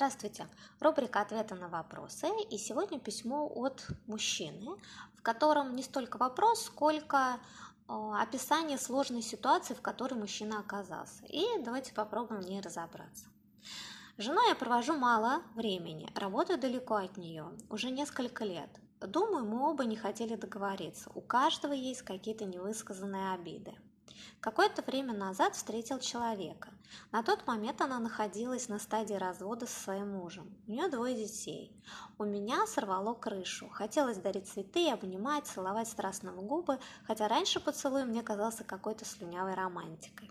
Здравствуйте! Рубрика «Ответы на вопросы» и сегодня письмо от мужчины, в котором не столько вопрос, сколько э, описание сложной ситуации, в которой мужчина оказался. И давайте попробуем в ней разобраться. Женой я провожу мало времени, работаю далеко от нее, уже несколько лет. Думаю, мы оба не хотели договориться, у каждого есть какие-то невысказанные обиды. Какое-то время назад встретил человека. На тот момент она находилась на стадии развода со своим мужем. У нее двое детей. У меня сорвало крышу. Хотелось дарить цветы, обнимать, целовать страстно в губы, хотя раньше поцелуй мне казался какой-то слюнявой романтикой.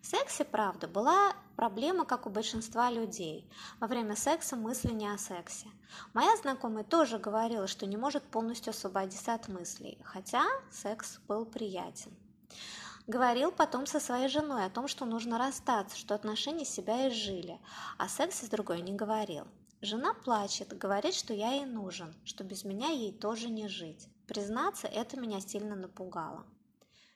В сексе, правда, была проблема, как у большинства людей. Во время секса мысли не о сексе. Моя знакомая тоже говорила, что не может полностью освободиться от мыслей, хотя секс был приятен. Говорил потом со своей женой о том, что нужно расстаться, что отношения себя изжили, а сексе с другой не говорил. Жена плачет, говорит, что я ей нужен, что без меня ей тоже не жить. Признаться, это меня сильно напугало.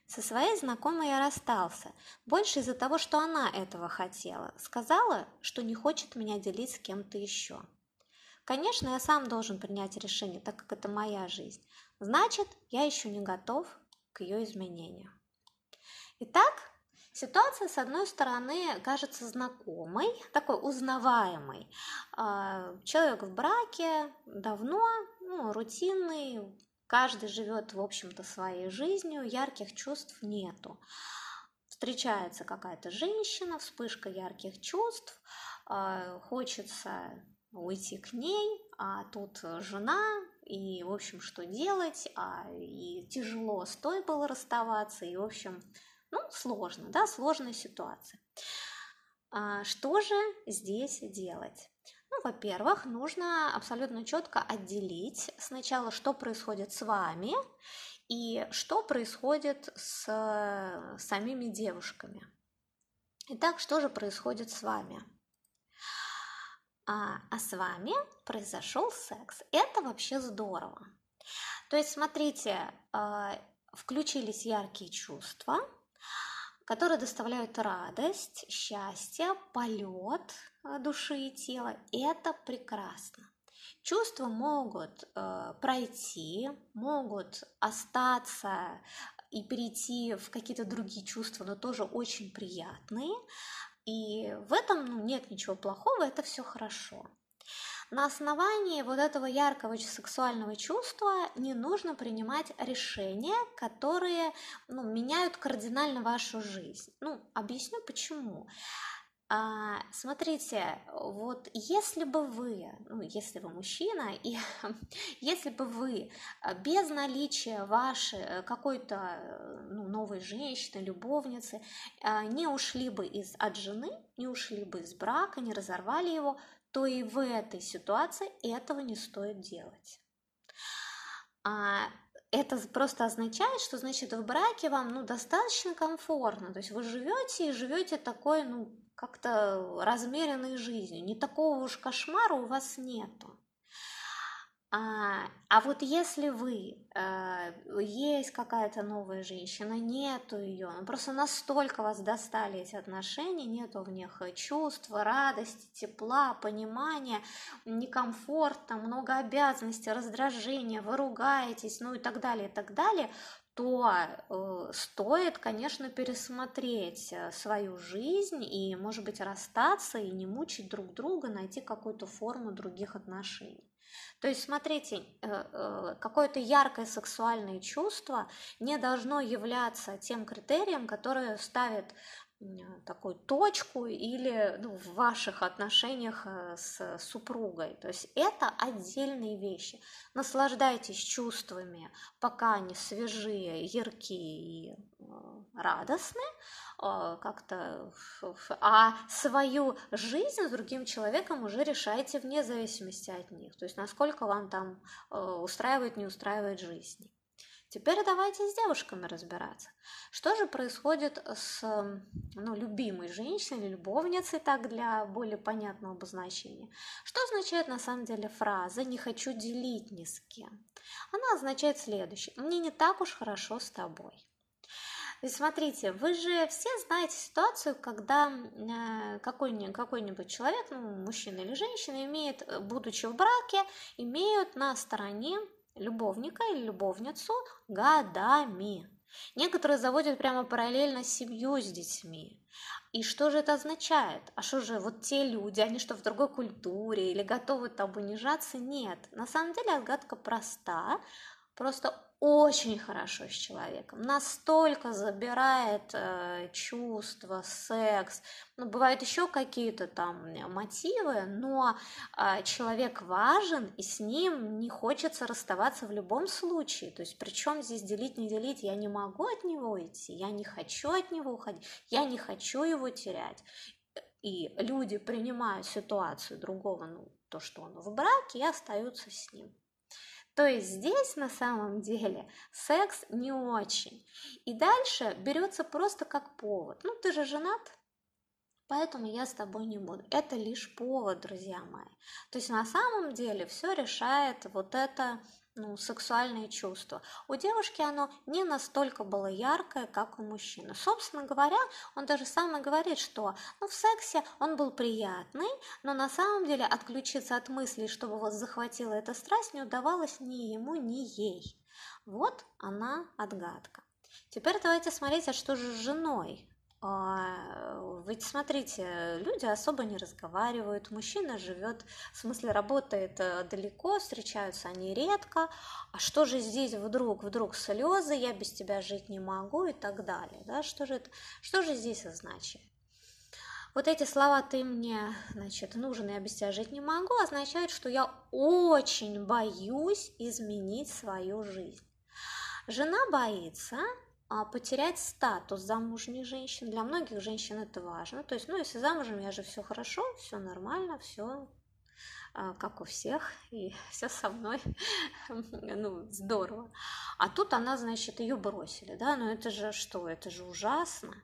Со своей знакомой я расстался, больше из-за того, что она этого хотела. Сказала, что не хочет меня делить с кем-то еще. Конечно, я сам должен принять решение, так как это моя жизнь. Значит, я еще не готов к ее изменению. Итак, ситуация, с одной стороны, кажется знакомой, такой узнаваемой. А, человек в браке давно, ну, рутинный, каждый живет, в общем-то, своей жизнью, ярких чувств нету. Встречается какая-то женщина, вспышка ярких чувств, а, хочется уйти к ней, а тут жена, и, в общем, что делать, а, и тяжело с той было расставаться, и, в общем, ну, сложно, да, сложная ситуация. А, что же здесь делать? Ну, во-первых, нужно абсолютно четко отделить сначала, что происходит с вами и что происходит с самими девушками. Итак, что же происходит с вами? А, а с вами произошел секс. Это вообще здорово. То есть, смотрите, а, включились яркие чувства, которые доставляют радость, счастье, полет э, души и тела. Это прекрасно. Чувства могут э, пройти, могут остаться и перейти в какие-то другие чувства, но тоже очень приятные. И в этом ну, нет ничего плохого, это все хорошо. На основании вот этого яркого сексуального чувства не нужно принимать решения, которые ну, меняют кардинально вашу жизнь. Ну, объясню почему. А, смотрите, вот если бы вы, ну, если вы мужчина, и если бы вы без наличия вашей э, какой-то ну, новой женщины, любовницы, а, не ушли бы из от жены, не ушли бы из брака, не разорвали его, то и в этой ситуации этого не стоит делать. А это просто означает, что значит в браке вам ну, достаточно комфортно, то есть вы живете и живете такой, ну, как-то размеренной жизнью, не такого уж кошмара у вас нету. А, а вот если вы, э, есть какая-то новая женщина, нету ее, ну просто настолько вас достали эти отношения, нету в них чувства, радости, тепла, понимания, некомфорта, много обязанностей, раздражения, вы ругаетесь, ну и так далее, и так далее, то э, стоит, конечно, пересмотреть э, свою жизнь и, может быть, расстаться и не мучить друг друга, найти какую-то форму других отношений. То есть, смотрите, э, э, какое-то яркое сексуальное чувство не должно являться тем критерием, который ставит такую точку или ну, в ваших отношениях э, с супругой. То есть это отдельные вещи. Наслаждайтесь чувствами, пока они свежие, яркие и радостные, как-то, а свою жизнь с другим человеком уже решайте вне зависимости от них. То есть насколько вам там устраивает, не устраивает жизнь. Теперь давайте с девушками разбираться. Что же происходит с ну, любимой женщиной, любовницей, так для более понятного обозначения? Что означает на самом деле фраза «не хочу делить ни с кем»? Она означает следующее. «Мне не так уж хорошо с тобой». Ведь смотрите, вы же все знаете ситуацию, когда э, какой-нибудь, какой-нибудь человек, ну, мужчина или женщина, имеет, э, будучи в браке, имеют на стороне любовника или любовницу годами. Некоторые заводят прямо параллельно семью с детьми. И что же это означает? А что же, вот те люди, они что, в другой культуре или готовы там унижаться? Нет. На самом деле отгадка проста. Просто очень хорошо с человеком, настолько забирает э, чувства, секс, ну, бывают еще какие-то там мотивы, но э, человек важен, и с ним не хочется расставаться в любом случае, то есть причем здесь делить, не делить, я не могу от него уйти, я не хочу от него уходить, я не хочу его терять, и люди принимают ситуацию другого, ну, то, что он в браке, и остаются с ним. То есть здесь на самом деле секс не очень. И дальше берется просто как повод. Ну, ты же женат, поэтому я с тобой не буду. Это лишь повод, друзья мои. То есть на самом деле все решает вот это ну, сексуальные чувства. У девушки оно не настолько было яркое, как у мужчины. Собственно говоря, он даже сам и говорит, что ну, в сексе он был приятный, но на самом деле отключиться от мыслей, чтобы вас захватила эта страсть, не удавалось ни ему, ни ей. Вот она отгадка. Теперь давайте смотреть, а что же с женой? А, ведь смотрите, люди особо не разговаривают, мужчина живет, в смысле работает э, далеко, встречаются они редко, а что же здесь вдруг, вдруг слезы, я без тебя жить не могу и так далее, да, что же, это, что же здесь означает? Вот эти слова «ты мне, значит, нужен, я без тебя жить не могу» означают, что я очень боюсь изменить свою жизнь. Жена боится, потерять статус замужней женщины. Для многих женщин это важно. То есть, ну, если замужем, я же все хорошо, все нормально, все а, как у всех, и все со мной, ну, здорово. А тут она, значит, ее бросили, да, но это же что, это же ужасно.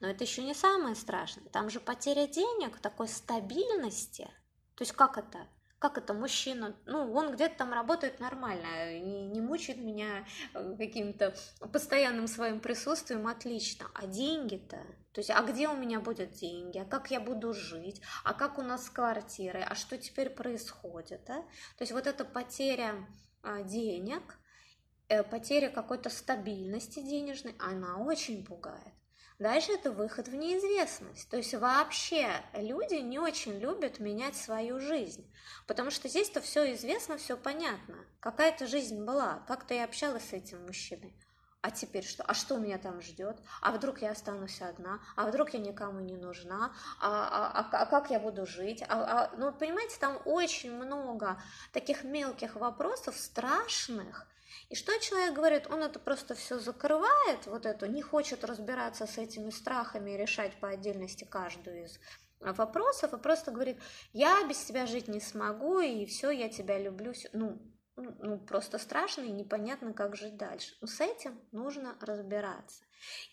Но это еще не самое страшное, там же потеря денег, такой стабильности. То есть как это? Как это мужчина, ну, он где-то там работает нормально, не, не мучает меня э, каким-то постоянным своим присутствием, отлично. А деньги-то, то есть, а где у меня будут деньги, а как я буду жить, а как у нас с квартирой, а что теперь происходит, да? То есть вот эта потеря а, денег, э, потеря какой-то стабильности денежной, она очень пугает. Дальше это выход в неизвестность. То есть вообще люди не очень любят менять свою жизнь, потому что здесь-то все известно, все понятно. Какая-то жизнь была, как-то я общалась с этим мужчиной. А теперь что? А что меня там ждет? А вдруг я останусь одна? А вдруг я никому не нужна? А, а, а, а как я буду жить? А, а, ну, понимаете, там очень много таких мелких вопросов, страшных, и что человек говорит? Он это просто все закрывает, вот это, не хочет разбираться с этими страхами и решать по отдельности каждую из вопросов, и просто говорит, я без тебя жить не смогу, и все, я тебя люблю. Ну, ну, ну, просто страшно и непонятно, как жить дальше. Но с этим нужно разбираться.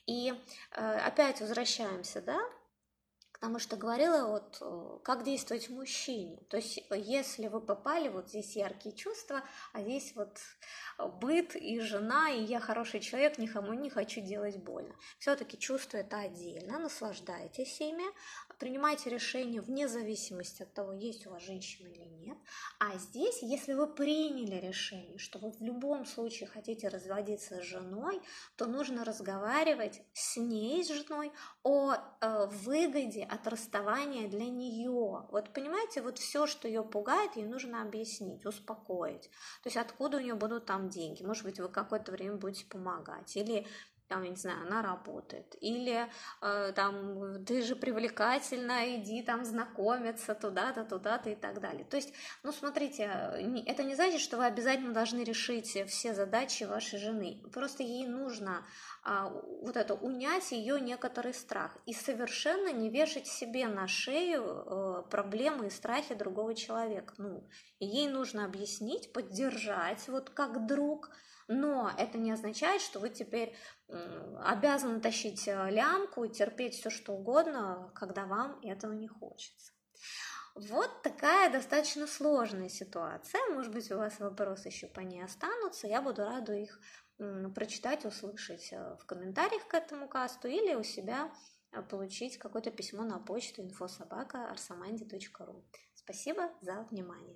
И э, опять возвращаемся, да, потому что говорила вот, э, как действовать мужчине. То есть, если вы попали, вот здесь яркие чувства, а здесь вот быт и жена, и я хороший человек, никому не хочу делать больно. Все-таки чувство это отдельно, наслаждайтесь ими, принимайте решение вне зависимости от того, есть у вас женщина или нет. А здесь, если вы приняли решение, что вы в любом случае хотите разводиться с женой, то нужно разговаривать с ней, с женой, о э, выгоде от расставания для нее. Вот понимаете, вот все, что ее пугает, ей нужно объяснить, успокоить. То есть откуда у нее будут там деньги. Может быть, вы какое-то время будете помогать. Или там, я не знаю, она работает, или э, там, ты же привлекательна, иди там знакомиться туда-то, туда-то и так далее. То есть, ну, смотрите, это не значит, что вы обязательно должны решить все задачи вашей жены, просто ей нужно э, вот это, унять ее некоторый страх и совершенно не вешать себе на шею э, проблемы и страхи другого человека. Ну, ей нужно объяснить, поддержать, вот как друг, но это не означает, что вы теперь обязаны тащить э, лямку и терпеть все что угодно, когда вам этого не хочется. Вот такая достаточно сложная ситуация. Может быть, у вас вопросы еще по ней останутся. Я буду рада их прочитать, услышать э, в комментариях к этому касту или у себя э, получить какое-то письмо на почту infosobaka.arsamandi.ru. Спасибо за внимание.